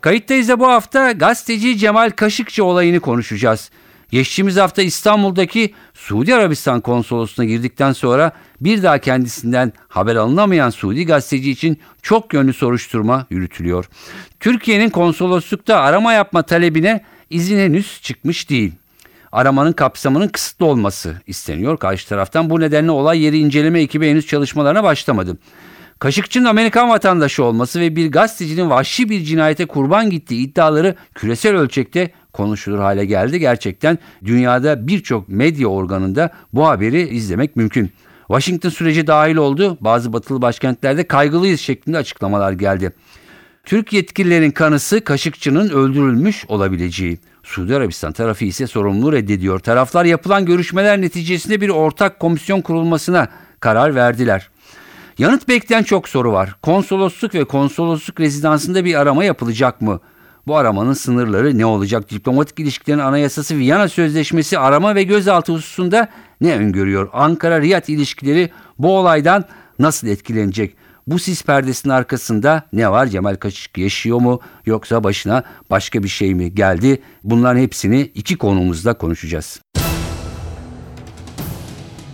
Kayıttayız da bu hafta gazeteci Cemal Kaşıkçı olayını konuşacağız. Geçtiğimiz hafta İstanbul'daki Suudi Arabistan konsolosluğuna girdikten sonra bir daha kendisinden haber alınamayan Suudi gazeteci için çok yönlü soruşturma yürütülüyor. Türkiye'nin konsoloslukta arama yapma talebine izin henüz çıkmış değil aramanın kapsamının kısıtlı olması isteniyor karşı taraftan. Bu nedenle olay yeri inceleme ekibi henüz çalışmalarına başlamadı. Kaşıkçı'nın Amerikan vatandaşı olması ve bir gazetecinin vahşi bir cinayete kurban gittiği iddiaları küresel ölçekte konuşulur hale geldi. Gerçekten dünyada birçok medya organında bu haberi izlemek mümkün. Washington süreci dahil oldu. Bazı batılı başkentlerde kaygılıyız şeklinde açıklamalar geldi. Türk yetkililerin kanısı Kaşıkçı'nın öldürülmüş olabileceği. Suudi Arabistan tarafı ise sorumluluğu reddediyor. Taraflar yapılan görüşmeler neticesinde bir ortak komisyon kurulmasına karar verdiler. Yanıt bekleyen çok soru var. Konsolosluk ve konsolosluk rezidansında bir arama yapılacak mı? Bu aramanın sınırları ne olacak? Diplomatik ilişkilerin anayasası Viyana Sözleşmesi arama ve gözaltı hususunda ne öngörüyor? Ankara-Riyad ilişkileri bu olaydan nasıl etkilenecek? Bu sis perdesinin arkasında ne var? Cemal Kaşık yaşıyor mu yoksa başına başka bir şey mi geldi? Bunların hepsini iki konumuzda konuşacağız.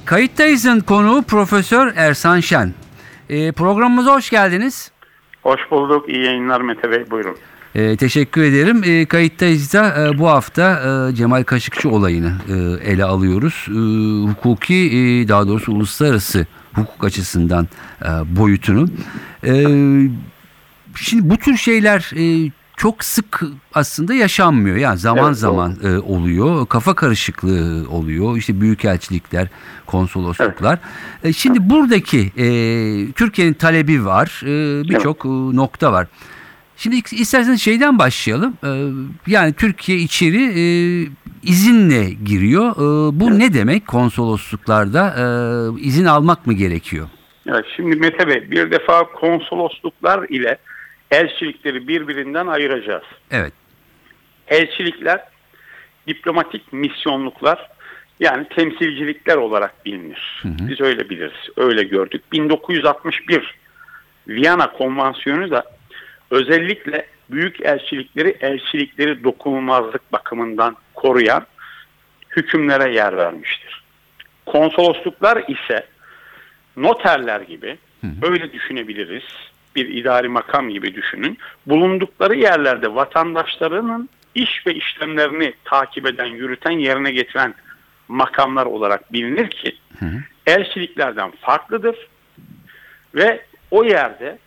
Kayıttayız'ın konuğu Profesör Ersan Şen. E, programımıza hoş geldiniz. Hoş bulduk. İyi yayınlar Mete Bey. Buyurun. E, teşekkür ederim. E, kayıttayız'da e, bu hafta e, Cemal Kaşıkçı olayını e, ele alıyoruz. E, hukuki e, daha doğrusu uluslararası hukuk açısından e, boyutunu. E, şimdi bu tür şeyler e, çok sık aslında yaşanmıyor. Yani zaman evet, zaman e, oluyor. Kafa karışıklığı oluyor. İşte büyükelçilikler, konsolosluklar. Evet. E, şimdi buradaki e, Türkiye'nin talebi var. E, Birçok evet. E, nokta var. Şimdi isterseniz şeyden başlayalım. E, yani Türkiye içeri e, izinle giriyor. E, bu evet. ne demek konsolosluklarda? E, izin almak mı gerekiyor? Evet, şimdi Mete Bey bir defa konsolosluklar ile elçilikleri birbirinden ayıracağız. Evet. Elçilikler diplomatik misyonluklar yani temsilcilikler olarak bilinir. Hı hı. Biz öyle biliriz. Öyle gördük. 1961 Viyana Konvansiyonu da özellikle büyük elçilikleri elçilikleri dokunulmazlık bakımından koruyan hükümlere yer vermiştir. Konsolosluklar ise noterler gibi hı hı. öyle düşünebiliriz. Bir idari makam gibi düşünün. Bulundukları yerlerde vatandaşlarının iş ve işlemlerini takip eden, yürüten, yerine getiren makamlar olarak bilinir ki hı hı. elçiliklerden farklıdır ve o yerde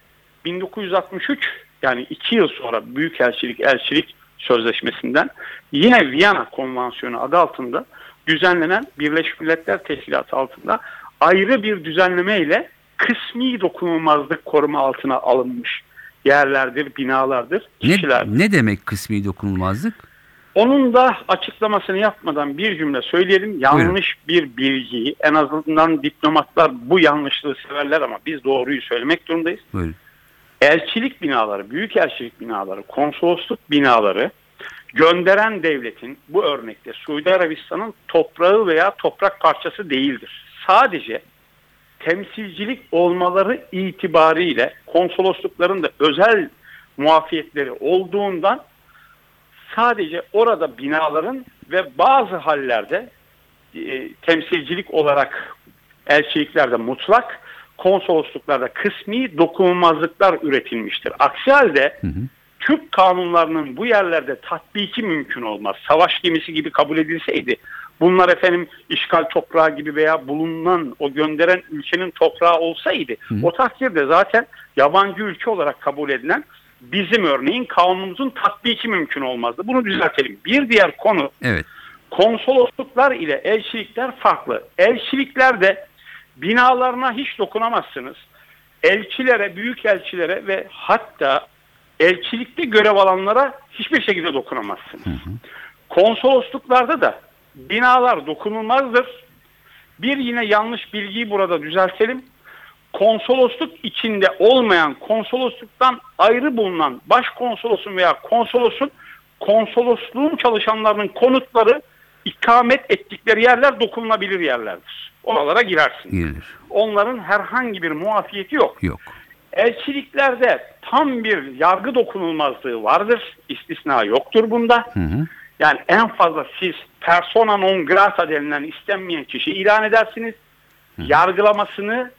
1963 yani iki yıl sonra Büyükelçilik Elçilik Sözleşmesi'nden yine Viyana Konvansiyonu adı altında düzenlenen Birleşmiş Milletler Teşkilatı altında ayrı bir düzenleme ile kısmi dokunulmazlık koruma altına alınmış yerlerdir, binalardır, kişilerdir. Ne, ne demek kısmi dokunulmazlık? Onun da açıklamasını yapmadan bir cümle söyleyelim. Yanlış Buyurun. bir bilgiyi en azından diplomatlar bu yanlışlığı severler ama biz doğruyu söylemek durumdayız. Buyurun elçilik binaları, büyük elçilik binaları, konsolosluk binaları gönderen devletin bu örnekte Suudi Arabistan'ın toprağı veya toprak parçası değildir. Sadece temsilcilik olmaları itibariyle konsoloslukların da özel muafiyetleri olduğundan sadece orada binaların ve bazı hallerde e, temsilcilik olarak elçiliklerde mutlak konsolosluklarda kısmi dokunulmazlıklar üretilmiştir. Aksi halde hı hı. Türk kanunlarının bu yerlerde tatbiki mümkün olmaz. Savaş gemisi gibi kabul edilseydi bunlar efendim işgal toprağı gibi veya bulunan o gönderen ülkenin toprağı olsaydı hı. o takdirde zaten yabancı ülke olarak kabul edilen bizim örneğin kanunumuzun tatbiki mümkün olmazdı. Bunu düzeltelim. Bir diğer konu evet. konsolosluklar ile elçilikler farklı. Elçilikler de binalarına hiç dokunamazsınız. Elçilere, büyük elçilere ve hatta elçilikte görev alanlara hiçbir şekilde dokunamazsınız. Hı hı. Konsolosluklarda da binalar dokunulmazdır. Bir yine yanlış bilgiyi burada düzeltelim. Konsolosluk içinde olmayan konsolosluktan ayrı bulunan başkonsolosun veya konsolosun konsolosluğun çalışanlarının konutları ikamet ettikleri yerler dokunulabilir yerlerdir. Oralara girersin. Girilir. Onların herhangi bir muafiyeti yok. Yok. Elçiliklerde tam bir yargı dokunulmazlığı vardır. İstisna yoktur bunda. Hı hı. Yani en fazla siz persona non grata denilen istenmeyen kişi ilan edersiniz. Yargılamasını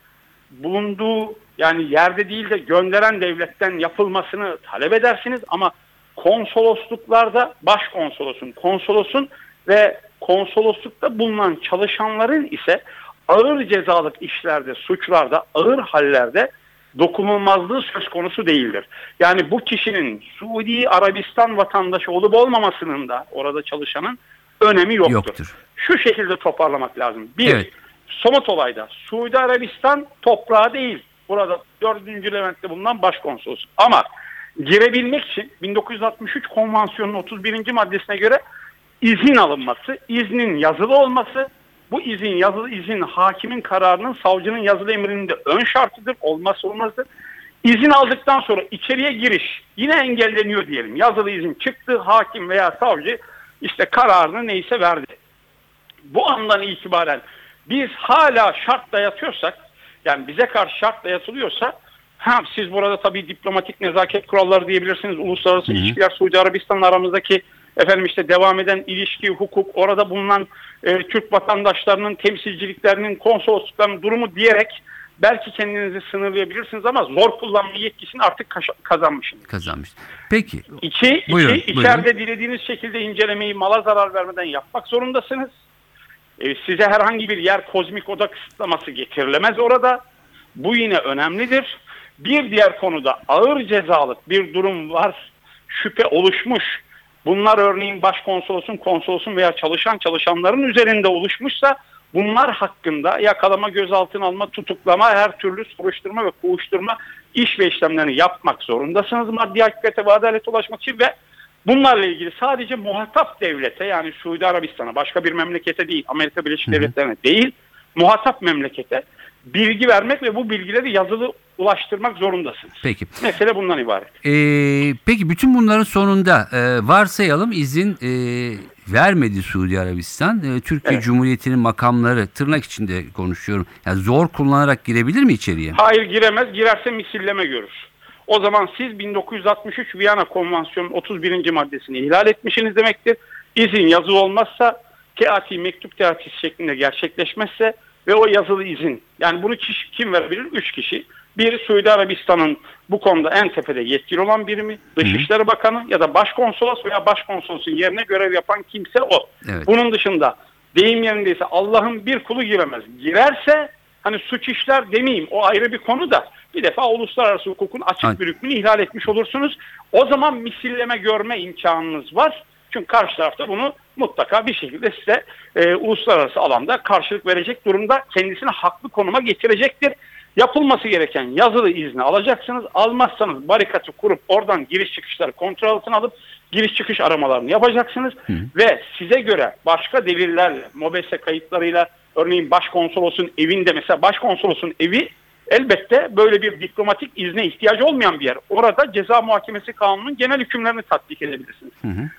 bulunduğu yani yerde değil de gönderen devletten yapılmasını talep edersiniz ama konsolosluklarda başkonsolosun, konsolosun ve konsoloslukta bulunan çalışanların ise ağır cezalık işlerde, suçlarda, ağır hallerde dokunulmazlığı söz konusu değildir. Yani bu kişinin Suudi Arabistan vatandaşı olup olmamasının da orada çalışanın önemi yoktur. Yoktur. Şu şekilde toparlamak lazım. Bir, Evet. somut olayda Suudi Arabistan toprağı değil. Burada 4. Levent'te bulunan başkonsolos. Ama girebilmek için 1963 konvansiyonun 31. maddesine göre izin alınması, iznin yazılı olması, bu izin yazılı izin hakimin kararının savcının yazılı emrinin de ön şartıdır, olmazsa olmazdır. İzin aldıktan sonra içeriye giriş yine engelleniyor diyelim. Yazılı izin çıktı, hakim veya savcı işte kararını neyse verdi. Bu andan itibaren biz hala şart dayatıyorsak, yani bize karşı şart dayatılıyorsa, ha siz burada tabii diplomatik nezaket kuralları diyebilirsiniz, uluslararası ilişkiler, Suudi Arabistan'la aramızdaki efendim işte devam eden ilişki, hukuk, orada bulunan e, Türk vatandaşlarının temsilciliklerinin, konsolosluklarının durumu diyerek belki kendinizi sınırlayabilirsiniz ama zor kullanma yetkisini artık kazanmışsınız. Kazanmış. Peki. İki, Buyurun, iki buyurun. içeride dilediğiniz şekilde incelemeyi mala zarar vermeden yapmak zorundasınız. E, size herhangi bir yer kozmik oda kısıtlaması getirilemez orada. Bu yine önemlidir. Bir diğer konuda ağır cezalık bir durum var, şüphe oluşmuş. Bunlar örneğin başkonsolosun, konsolosun veya çalışan çalışanların üzerinde oluşmuşsa bunlar hakkında yakalama, gözaltına alma, tutuklama, her türlü soruşturma ve kovuşturma iş ve işlemlerini yapmak zorundasınız maddi hakikate ve adalete ulaşmak için ve bunlarla ilgili sadece muhatap devlete yani Suudi Arabistan'a başka bir memlekete değil Amerika Birleşik Devletleri'ne değil muhatap memlekete bilgi vermek ve bu bilgileri yazılı ulaştırmak zorundasınız. Peki. Mesele bundan ibaret. Ee, peki bütün bunların sonunda e, varsayalım izin e, vermedi Suudi Arabistan. E, Türkiye Evet. Cumhuriyeti'nin makamları tırnak içinde konuşuyorum. Yani zor kullanarak girebilir mi içeriye? Hayır giremez. Girerse misilleme görür. O zaman siz 1963 Viyana Konvansiyonu 31. maddesini ihlal etmişsiniz demektir. İzin yazılı olmazsa teati mektup teatisi şeklinde gerçekleşmezse ve o yazılı izin yani bunu kişi, kim verebilir? Üç kişi. Bir Suudi Arabistan'ın bu konuda en tepede yetkili olan birimi, Dışişleri Bakanı ya da Başkonsolos veya Başkonsolosun yerine görev yapan kimse o. Evet. Bunun dışında deyim yerindeyse Allah'ın bir kulu giremez. Girerse hani suç işler demeyeyim o ayrı bir konu da bir defa uluslararası hukukun açık bir hükmünü ihlal etmiş olursunuz. O zaman misilleme görme imkanınız var. Çünkü karşı tarafta bunu mutlaka bir şekilde size e, uluslararası alanda karşılık verecek durumda kendisini haklı konuma getirecektir. Yapılması gereken yazılı izni alacaksınız. Almazsanız barikatı kurup oradan giriş çıkışları kontrol altına alıp giriş çıkış aramalarını yapacaksınız. Ve size göre başka delillerle, MOBESE kayıtlarıyla örneğin başkonsolosun evinde mesela başkonsolosun evi elbette böyle bir diplomatik izne ihtiyacı olmayan bir yer. Orada ceza muhakemesi kanunun genel hükümlerini tatbik edebilirsiniz.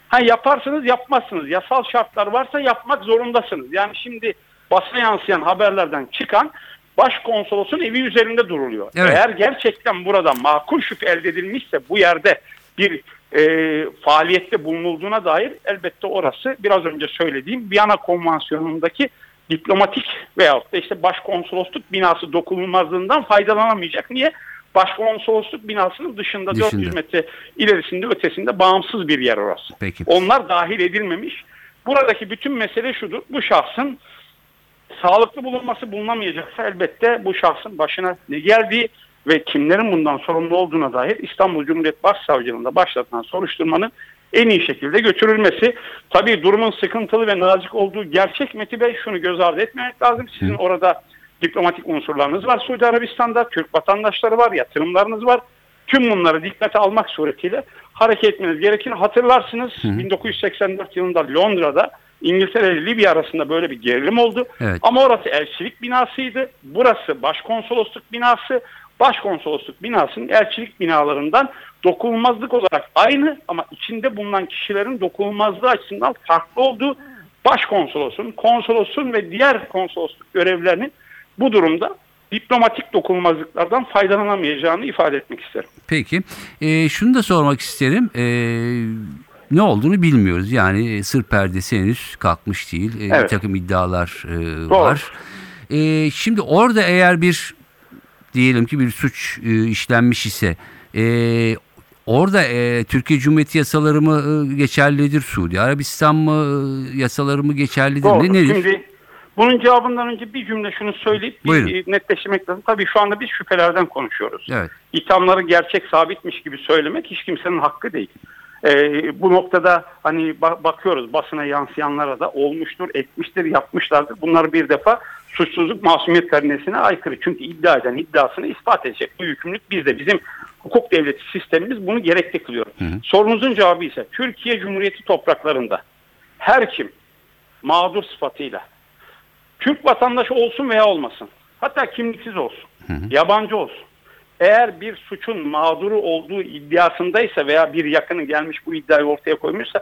Ha yaparsınız yapmazsınız. Yasal şartlar varsa yapmak zorundasınız. Yani şimdi basına yansıyan haberlerden çıkan başkonsolosun evi üzerinde duruluyor. Evet. Eğer gerçekten burada makul şüphe elde edilmişse bu yerde bir e, faaliyette bulunulduğuna dair elbette orası biraz önce söylediğim Viyana Konvansiyonu'ndaki diplomatik veyahut da işte başkonsolosluk binası dokunulmazlığından faydalanamayacak. Niye? Başkonsolosluk binasının dışında, Dışında. 400 metre ilerisinde ötesinde bağımsız bir yer orası. Peki. Onlar dahil edilmemiş. Buradaki bütün mesele şudur. Bu şahsın sağlıklı bulunması bulunamayacaksa elbette bu şahsın başına ne geldiği ve kimlerin bundan sorumlu olduğuna dair İstanbul Cumhuriyet Başsavcılığında başlatılan soruşturmanın en iyi şekilde götürülmesi. Tabii durumun sıkıntılı ve nazik olduğu gerçek Meti Bey şunu göz ardı etmemek lazım. Sizin orada diplomatik unsurlarınız var Suudi Arabistan'da, Türk vatandaşları var, yatırımlarınız var. Tüm bunları dikkate almak suretiyle hareket etmeniz gerekir. Hatırlarsınız 1984 yılında Londra'da İngiltere ile Libya arasında böyle bir gerilim oldu. Evet. Ama orası elçilik binasıydı. Burası başkonsolosluk binası. Başkonsolosluk binasının elçilik binalarından dokunulmazlık olarak aynı ama içinde bulunan kişilerin dokunulmazlığı açısından farklı olduğu başkonsolosun, konsolosun ve diğer konsolosluk görevlerinin bu durumda diplomatik dokunulmazlıklardan faydalanamayacağını ifade etmek isterim. Peki. E, şunu da sormak isterim. E, ne olduğunu bilmiyoruz. Yani e, sır perdesi henüz kalkmış değil. E, Bir Evet. takım iddialar e, Doğru. var. E, şimdi orada eğer bir diyelim ki bir suç e, işlenmiş ise e, orada e, Türkiye Cumhuriyeti yasaları mı e, geçerlidir? Suudi Arabistan mı e, yasaları mı geçerlidir? Doğru. Ne, nedir? Şimdi bunun cevabından önce bir cümle şunu söyleyip bir Buyurun. e, netleştirmek lazım. Tabii şu anda biz şüphelerden konuşuyoruz. Evet. İthamları gerçek sabitmiş gibi söylemek hiç kimsenin hakkı değil. Ee, bu noktada hani ba- bakıyoruz basına yansıyanlara da olmuştur, etmiştir, yapmışlardır. Bunlar bir defa suçsuzluk masumiyet karnesine aykırı. Çünkü iddia eden iddiasını ispat edecek. Bu yükümlülük bizde. Bizim hukuk devleti sistemimiz bunu gerekli kılıyor. Sorunuzun cevabı ise Türkiye Cumhuriyeti topraklarında her kim mağdur sıfatıyla Türk vatandaşı olsun veya olmasın. Hatta kimliksiz olsun. Yabancı olsun. Eğer bir suçun mağduru olduğu iddiasındaysa veya bir yakını gelmiş bu iddiayı ortaya koymuşsa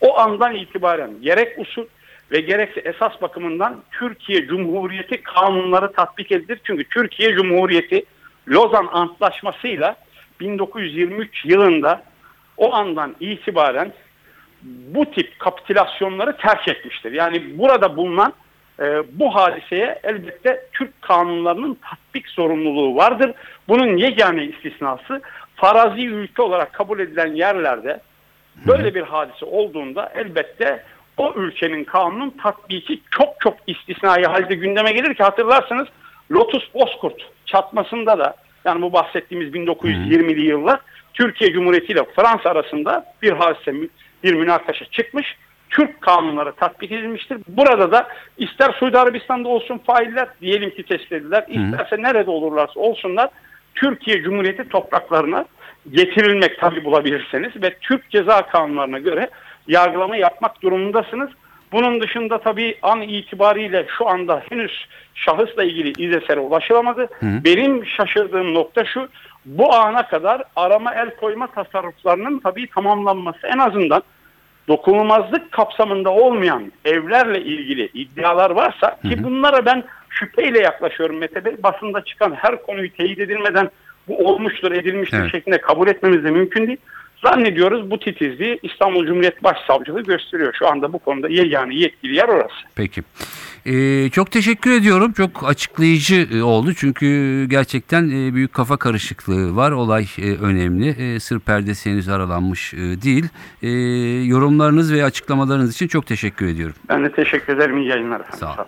o andan itibaren gerek usul ve gerekse esas bakımından Türkiye Cumhuriyeti kanunları tatbik edilir. Çünkü Türkiye Cumhuriyeti Lozan Antlaşması'yla 1923 yılında o andan itibaren bu tip kapitülasyonları terk etmiştir. Yani burada bulunan e, bu hadiseye elbette Türk kanunlarının tatbik zorunluluğu vardır. Bunun yegane istisnası farazi ülke olarak kabul edilen yerlerde böyle bir hadise olduğunda elbette o ülkenin kanunun tatbiki çok çok istisnai halde gündeme gelir ki hatırlarsınız Lotus Bozkurt çatmasında da yani bu bahsettiğimiz 1920'li yıllar Türkiye Cumhuriyeti ile Fransa arasında bir hadise bir münakaşa çıkmış. Türk kanunları tatbik edilmiştir. Burada da ister Suudi Arabistan'da olsun failler diyelim ki tespit edildiler. isterse nerede olurlarsa olsunlar Türkiye Cumhuriyeti topraklarına getirilmek tabi bulabilirseniz ve Türk ceza kanunlarına göre yargılama yapmak durumundasınız. Bunun dışında tabii an itibariyle şu anda henüz şahısla ilgili iz esere ulaşılamadı. Benim şaşırdığım nokta şu, bu ana kadar arama el koyma tasarruflarının tabii tamamlanması en azından dokunulmazlık kapsamında olmayan evlerle ilgili iddialar varsa ki bunlara ben şüpheyle yaklaşıyorum Mete Bey. Basında çıkan her konuyu teyit edilmeden bu olmuştur edilmiştir Evet. şeklinde kabul etmemiz de mümkün değil. Zannediyoruz bu titizliği İstanbul Cumhuriyet Başsavcılığı gösteriyor. Şu anda bu konuda yegane yetkili yer orası. Peki. Ee, çok teşekkür ediyorum. Çok açıklayıcı e, oldu çünkü gerçekten e, büyük kafa karışıklığı var. Olay e, önemli. Sır perdesi henüz aralanmış değil. E, yorumlarınız ve açıklamalarınız için çok teşekkür ediyorum. Ben de teşekkür ederim. İyi yayınlar. efendim. Sağ ol.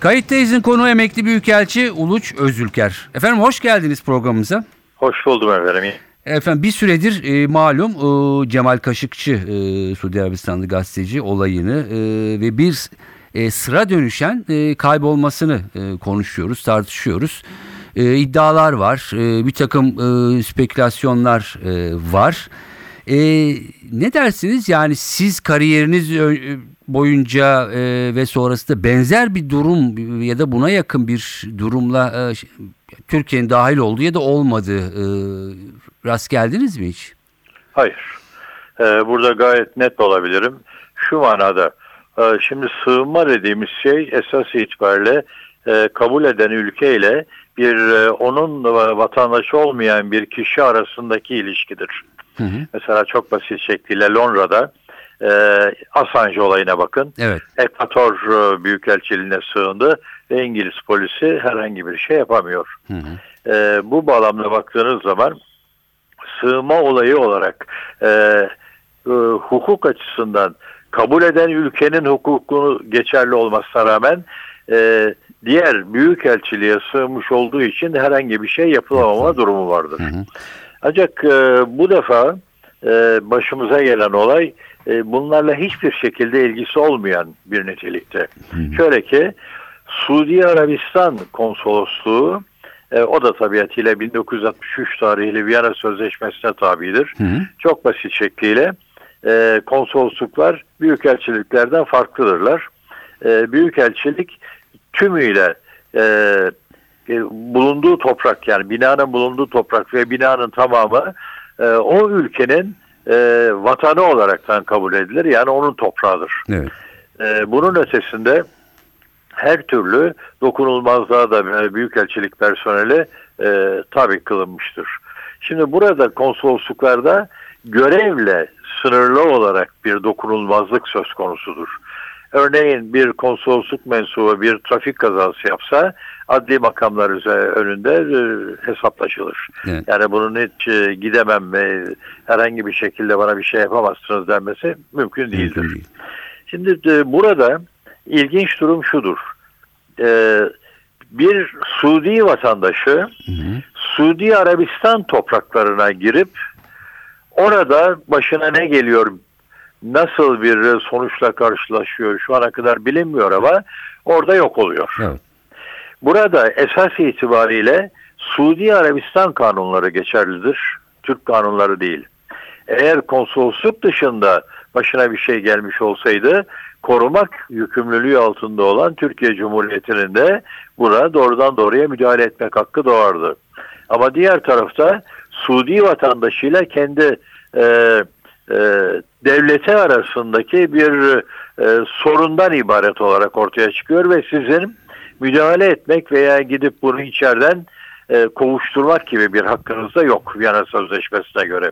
Kayıttayız'ın konu emekli büyükelçi Uluç Özülker. Efendim hoş geldiniz programımıza. Hoş buldum efendim. Efendim bir süredir e, malum e, Cemal Kaşıkçı e, Suudi Arabistanlı gazeteci olayını e, ve bir e, sıra dönüşen e, kaybolmasını e, konuşuyoruz, tartışıyoruz. E, iddialar var, e, bir takım e, spekülasyonlar e, var. E, ne dersiniz? Yani siz kariyeriniz ö- boyunca e, ve sonrasında benzer bir durum ya da buna yakın bir durumla e, Türkiye'nin dahil olduğu ya da olmadığı e, rast geldiniz mi hiç? Hayır. Ee, burada gayet net olabilirim. Şu manada e, şimdi sığınma dediğimiz şey esas itibariyle e, kabul eden ülkeyle bir e, onun vatandaşı olmayan bir kişi arasındaki ilişkidir. Hı hı. Mesela çok basit şekliyle Londra'da e, Assange olayına bakın. Evet. Ekvator e, Büyükelçiliğine sığındı ve İngiliz polisi herhangi bir şey yapamıyor. Hı hı. E, bu bağlamda baktığınız zaman sığınma olayı olarak e, e, hukuk açısından kabul eden ülkenin hukukunu geçerli olmasına rağmen e, diğer büyükelçiliğe sığınmış olduğu için herhangi bir şey yapılamama durumu vardır. Hı hı. Ancak e, bu defa e, başımıza gelen olay e, bunlarla hiçbir şekilde ilgisi olmayan bir nitelikte. Şöyle ki Suudi Arabistan konsolosluğu E, o da tabiatıyla 1963 tarihli Viyana Sözleşmesi'ne tabidir. Hı hı. Çok basit şekliyle e, konsolosluklar büyükelçiliklerden farklıdırlar. E, büyükelçilik tümüyle e, e, bulunduğu toprak yani binanın bulunduğu toprak ve binanın tamamı e, o ülkenin e, vatanı olaraktan kabul edilir. Yani onun toprağıdır. Evet. E, bunun ötesinde her türlü dokunulmazlığa da e, büyükelçilik personeli e, tabi kılınmıştır. Şimdi burada konsolosluklarda görevle sınırlı olarak bir dokunulmazlık söz konusudur. Örneğin bir konsolosluk mensubu bir trafik kazası yapsa adli makamlar önünde e, hesaplaşılır. Evet. Yani bunun hiç e, gidemem ve herhangi bir şekilde bana bir şey yapamazsınız denmesi mümkün değildir. Mümkün değil. Şimdi e, burada ilginç durum şudur. E, bir Suudi vatandaşı Hı hı. Suudi Arabistan topraklarına girip orada başına ne geliyor, nasıl bir sonuçla karşılaşıyor şu ana kadar bilinmiyor ama orada yok oluyor. Evet. Burada esas itibariyle Suudi Arabistan kanunları geçerlidir. Türk kanunları değil. Eğer konsolosluk dışında başına bir şey gelmiş olsaydı korumak yükümlülüğü altında olan Türkiye Cumhuriyeti'nin de buna doğrudan doğruya müdahale etmek hakkı doğardı. Ama diğer tarafta Suudi vatandaşıyla kendi e, e, devleti arasındaki bir e, sorundan ibaret olarak ortaya çıkıyor ve sizin müdahale etmek veya gidip bunu içeriden e, kovuşturmak gibi bir hakkınız da yok Viyana Sözleşmesi'ne göre.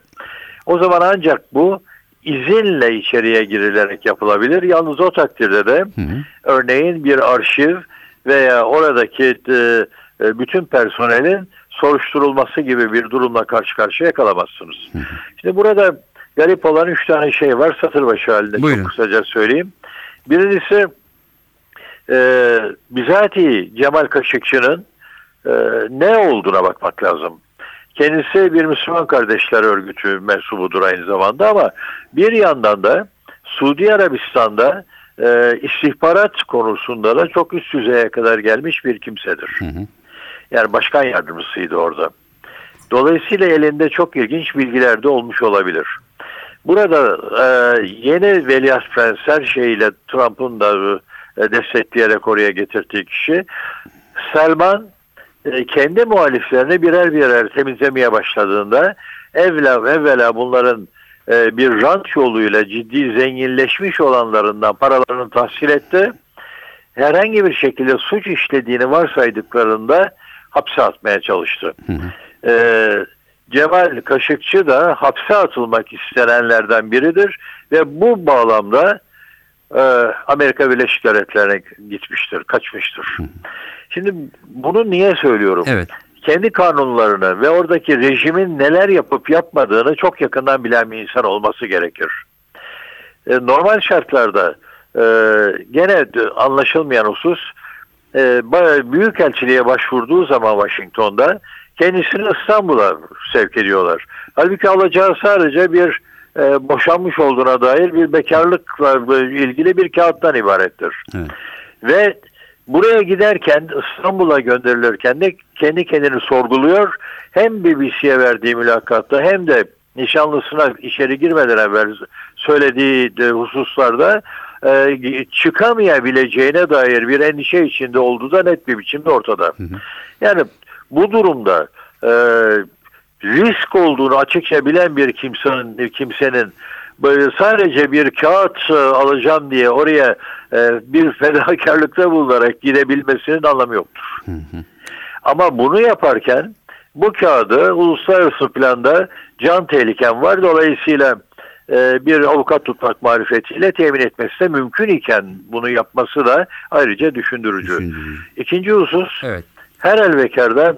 O zaman ancak bu izinle içeriye girilerek yapılabilir. Yalnız o takdirde de Hı hı. örneğin bir arşiv veya oradaki e, e, bütün personelin soruşturulması gibi bir durumla karşı karşıya kalamazsınız. Şimdi burada garip olan üç tane şey var. Satır başı halinde Buyurun. çok kısaca söyleyeyim. Birincisi e, bizatihi Cemal Kaşıkçı'nın e, ne olduğuna bakmak lazım. Kendisi bir Müslüman Kardeşler Örgütü mensubudur aynı zamanda ama bir yandan da Suudi Arabistan'da e, istihbarat konusunda da çok üst düzeye kadar gelmiş bir kimsedir. Hı hı. Yani başkan yardımcısıydı orada. Dolayısıyla elinde çok ilginç bilgiler de olmuş olabilir. Burada e, yeni Veliaht Prens her şeyiyle Trump'ın da e, destekleyerek oraya getirdiği kişi Selman e, kendi muhaliflerini birer birer temizlemeye başladığında evvela, evvela bunların e, bir rant yoluyla ciddi zenginleşmiş olanlarından paralarını tahsil etti. Herhangi bir şekilde suç işlediğini varsaydıklarında hapse atmaya çalıştı. Hı hı. Ee, Cemal Kaşıkçı da hapse atılmak istenenlerden biridir ve bu bağlamda e, Amerika Birleşik Devletleri'ne gitmiştir, kaçmıştır. Şimdi bunu niye söylüyorum? Evet. Kendi kanunlarını ve oradaki rejimin neler yapıp yapmadığını çok yakından bilen bir insan olması gerekir. E, normal şartlarda e, gene anlaşılmayan husus e, Büyükelçiliğe başvurduğu zaman Washington'da kendisini İstanbul'a sevk ediyorlar. Halbuki alacağı sadece bir e, boşanmış olduğuna dair bir bekarlıkla ilgili bir kağıttan ibarettir. Evet. Ve buraya giderken İstanbul'a gönderilirken de kendi kendini sorguluyor. Hem BBC'ye verdiği mülakatta hem de nişanlısına içeri girmeden evvel söylediği de hususlarda e, çıkamayabileceğine dair bir endişe içinde olduğu da net bir biçimde ortada. Yani bu durumda e, risk olduğunu açıkça bilen bir kimsenin kimsenin böyle sadece bir kağıt e, alacağım diye oraya e, bir fedakarlıkta bulunarak gidebilmesinin anlamı yoktur. Ama bunu yaparken bu kağıdı uluslararası planda can tehlikem var. Dolayısıyla e, bir avukat tutmak marifetiyle temin etmesi de mümkün iken bunu yapması da ayrıca düşündürücü. Düşündürücü. İkinci husus Evet. Her elbekarda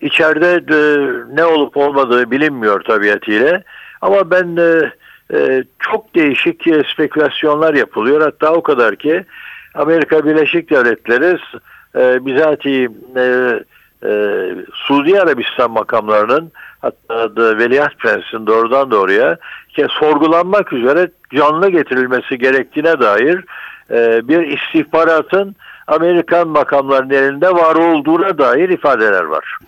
içeride de ne olup olmadığı bilinmiyor tabiatıyla. Ama ben e, e, çok değişik e, spekülasyonlar yapılıyor. Hatta o kadar ki Amerika Birleşik Devletleri e, bizatihi e, e, Suudi Arabistan makamlarının hatta da Veliaht Prens'in doğrudan doğruya ki sorgulanmak üzere canlı getirilmesi gerektiğine dair e, bir istihbaratın Amerikan makamlarının elinde var olduğuna dair ifadeler var.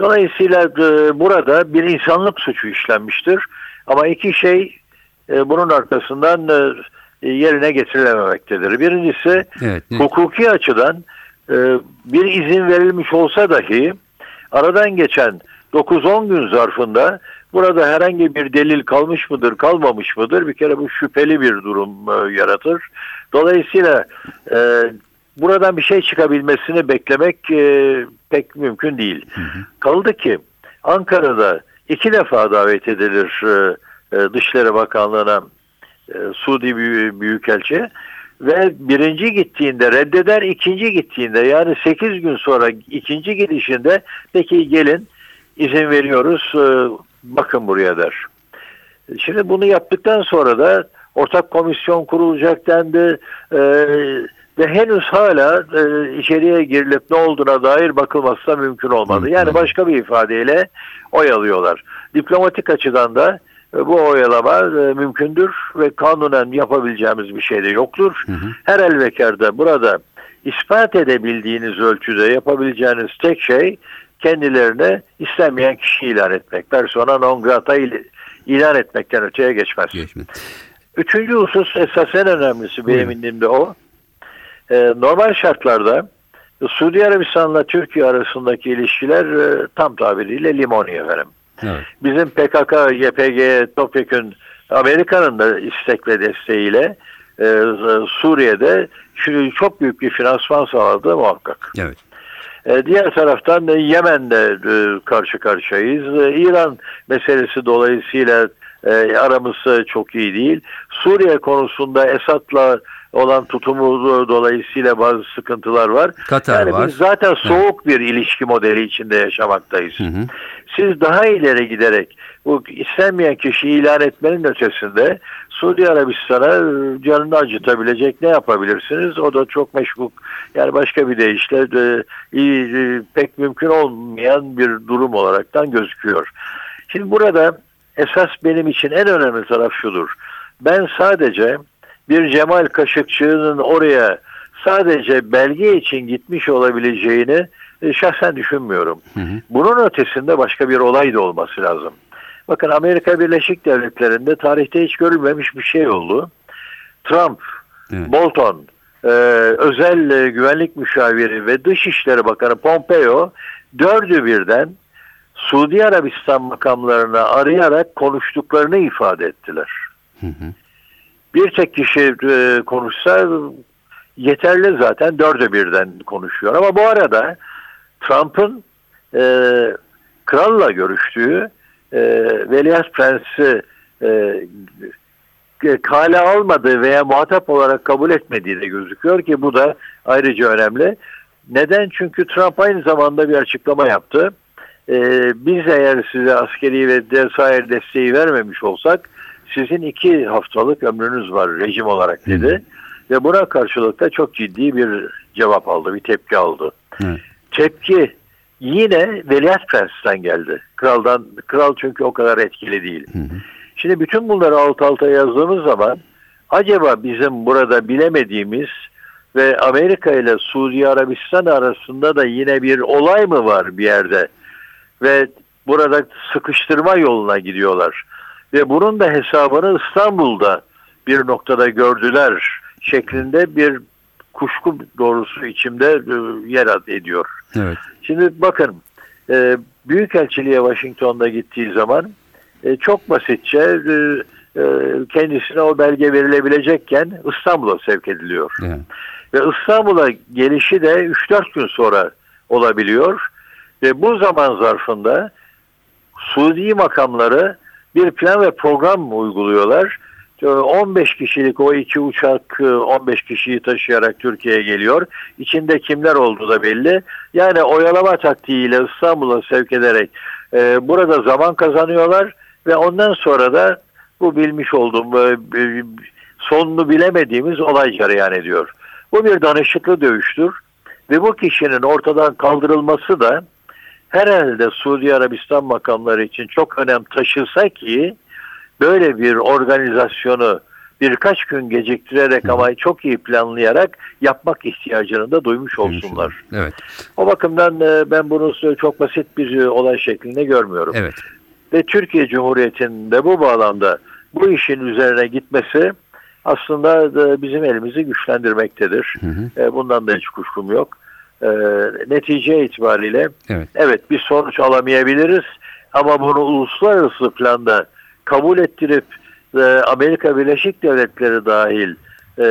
Dolayısıyla e, burada bir insanlık suçu işlenmiştir. Ama iki şey e, bunun arkasından e, yerine getirilememektedir. Birincisi Evet. hukuki açıdan e, bir izin verilmiş olsa dahi aradan geçen 9-10 gün zarfında burada herhangi bir delil kalmış mıdır kalmamış mıdır bir kere bu şüpheli bir durum e, yaratır. Dolayısıyla e, buradan bir şey çıkabilmesini beklemek e, pek mümkün değil. Kaldı ki Ankara'da iki defa davet edilir e, e, Dışişleri Bakanlığı'na e, Suudi Büyü- Büyükelçi ve birinci gittiğinde reddeder, ikinci gittiğinde yani 8 gün sonra ikinci gidişinde peki gelin izin veriyoruz e, bakın buraya der. Şimdi bunu yaptıktan sonra da ortak komisyon kurulacak dendi e, ve henüz hala e, içeriye girilip ne olduğuna dair bakılması da mümkün olmadı. Yani başka bir ifadeyle oyalıyorlar. Diplomatik açıdan da e, bu oyalama e, mümkündür ve kanunen yapabileceğimiz bir şey de yoktur. Her elvekarda burada ispat edebildiğiniz ölçüde yapabileceğiniz tek şey kendilerine istenmeyen kişi ilan etmek. Persona non grata il- ilan etmekten öteye geçmez. Geçme. Üçüncü husus esas en önemlisi benim indimde o. Ee, normal şartlarda Suudi Arabistan'la Türkiye arasındaki ilişkiler e, tam tabiriyle limoni efendim. Evet. Bizim PKK, YPG, topyekün Amerika'nın da istek ve desteğiyle e, Suriye'de şu- çok büyük bir finansman sağladı muhakkak. Evet. E, Diğer taraftan da Yemen'de e, karşı karşıyayız. E, İran meselesi dolayısıyla e, aramız e, çok iyi değil. Suriye konusunda Esad'la olan tutumu e, dolayısıyla bazı sıkıntılar var. Katar yani var. biz zaten soğuk bir ilişki modeli içinde yaşamaktayız. Hı hı. Siz daha ileri giderek bu istenmeyen kişiyi ilan etmenin ötesinde Suudi Arabistan'a e, canını acıtabilecek ne yapabilirsiniz? O da çok meşgul. Yani başka bir deyişle e, iyi, e, pek mümkün olmayan bir durum olaraktan gözüküyor. Şimdi burada esas benim için en önemli taraf şudur. Ben sadece bir Cemal Kaşıkçı'nın oraya sadece belge için gitmiş olabileceğini e, şahsen düşünmüyorum. Bunun ötesinde başka bir olay da olması lazım. Bakın Amerika Birleşik Devletleri'nde tarihte hiç görülmemiş bir şey oldu. Trump, Evet. Bolton, e, özel e, güvenlik müşaviri ve Dışişleri Bakanı Pompeo dördü birden Suudi Arabistan makamlarına arayarak konuştuklarını ifade ettiler. Bir tek kişi e, konuşsa yeterli zaten dördü birden konuşuyor. Ama bu arada Trump'ın e, kralla görüştüğü e, Veliaht Prensi e, e, kale almadığı veya muhatap olarak kabul etmediği de gözüküyor ki bu da ayrıca önemli. Neden? Çünkü Trump aynı zamanda bir açıklama yaptı. E, biz eğer size askeri ve vesaire desteği vermemiş olsak sizin iki haftalık ömrünüz var rejim olarak dedi. Ve buna karşılık da çok ciddi bir cevap aldı, bir tepki aldı. Evet. Tepki yine Veliaht Prens'ten geldi. Kraldan, kral çünkü o kadar etkili değil. Şimdi bütün bunları alt alta yazdığımız zaman acaba bizim burada bilemediğimiz ve Amerika ile Suudi Arabistan arasında da yine bir olay mı var bir yerde ve burada sıkıştırma yoluna gidiyorlar ve bunun da hesabını İstanbul'da bir noktada gördüler şeklinde bir kuşku doğrusu içimde e, yer ediyor. Evet. Şimdi bakın e, Büyükelçiliğe Washington'da gittiği zaman e, çok basitçe e, e, kendisine o belge verilebilecekken İstanbul'a sevk ediliyor. Evet. Ve İstanbul'a gelişi de 3-4 gün sonra olabiliyor. Ve bu zaman zarfında Suudi makamları bir plan ve program uyguluyorlar. Ee, 15 kişilik o iki uçak e, 15 kişiyi taşıyarak Türkiye'ye geliyor. İçinde kimler olduğu da belli. Yani oyalama taktiğiyle İstanbul'a sevk ederek e, burada zaman kazanıyorlar ve ondan sonra da bu bilmiş olduğum e, e, sonunu bilemediğimiz olay cereyan ediyor. Bu bir danışıklı dövüştür ve bu kişinin ortadan kaldırılması da herhalde Suudi Arabistan makamları için çok önem taşısa ki böyle bir organizasyonu birkaç gün geciktirerek ama çok iyi planlayarak yapmak ihtiyacını da duymuş olsunlar. Evet. O bakımdan e, ben bunu çok basit bir e, olay şeklinde görmüyorum. Evet. Ve Türkiye Cumhuriyeti'nin de bu bağlamda bu işin üzerine gitmesi aslında da bizim elimizi güçlendirmektedir. Hı hı. E, Bundan da hiç kuşkum yok. E, Netice itibariyle Evet. evet bir sonuç alamayabiliriz ama bunu uluslararası planda kabul ettirip e, Amerika Birleşik Devletleri dahil e,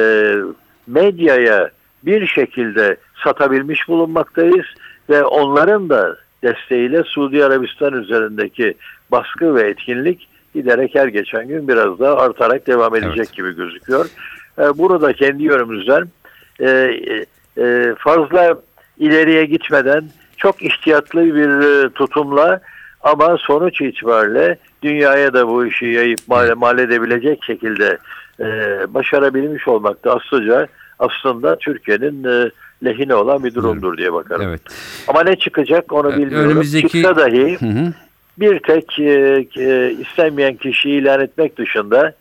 medyaya bir şekilde satabilmiş bulunmaktayız ve onların da desteğiyle Suudi Arabistan üzerindeki baskı ve etkinlik giderek her geçen gün biraz daha artarak devam edecek Evet. gibi gözüküyor. E, Burada kendi yönümüzden e, e, fazla ileriye gitmeden çok ihtiyatlı bir e, tutumla ama sonuç itibariyle dünyaya da bu işi yayıp mal, mal edebilecek şekilde e, başarabilmiş olmak da aslında, aslında Türkiye'nin e, lehine olan bir durumdur diye bakarım. Evet. Ama ne çıkacak onu Evet, bilmiyorum. önümüzdeki- Çıksa dahi Hı hı. bir tek e, e, istenmeyen kişiyi ilan etmek dışında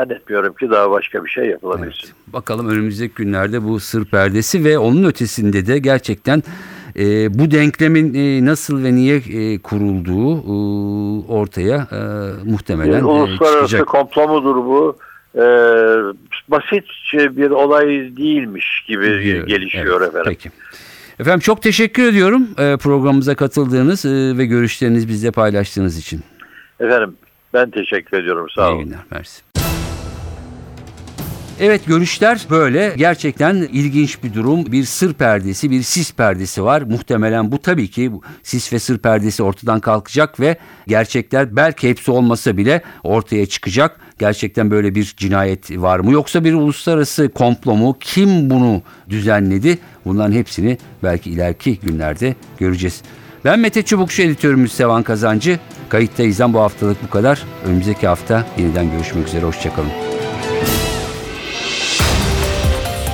zannetmiyorum ki daha başka bir şey yapılabilsin. Evet. Bakalım önümüzdeki günlerde bu sır perdesi ve onun ötesinde de gerçekten e, bu denklemin e, nasıl ve niye e, kurulduğu e, ortaya e, muhtemelen Bir e, uluslararası çıkacak. komplo mudur bu? Ee, basitçe bir olay değilmiş gibi Biliyorum. gelişiyor Evet, efendim. Peki. Efendim çok teşekkür ediyorum e, programımıza katıldığınız e, ve görüşlerinizi bizle paylaştığınız için. Efendim ben teşekkür ediyorum. Sağ İyi olun. günler. Mersi. Evet görüşler böyle. Gerçekten ilginç bir durum. Bir sır perdesi, bir sis perdesi var. Muhtemelen bu tabii ki bu sis ve sır perdesi ortadan kalkacak ve gerçekler belki hepsi olmasa bile ortaya çıkacak. Gerçekten böyle bir cinayet var mı yoksa bir uluslararası komplo mu? Kim bunu düzenledi? Bunların hepsini belki ileriki günlerde göreceğiz. Ben Mete Çubukçu editörümüz Sevan Kazancı. Kayıttayızdan bu haftalık bu kadar. Önümüzdeki hafta yeniden görüşmek üzere. Hoşçakalın.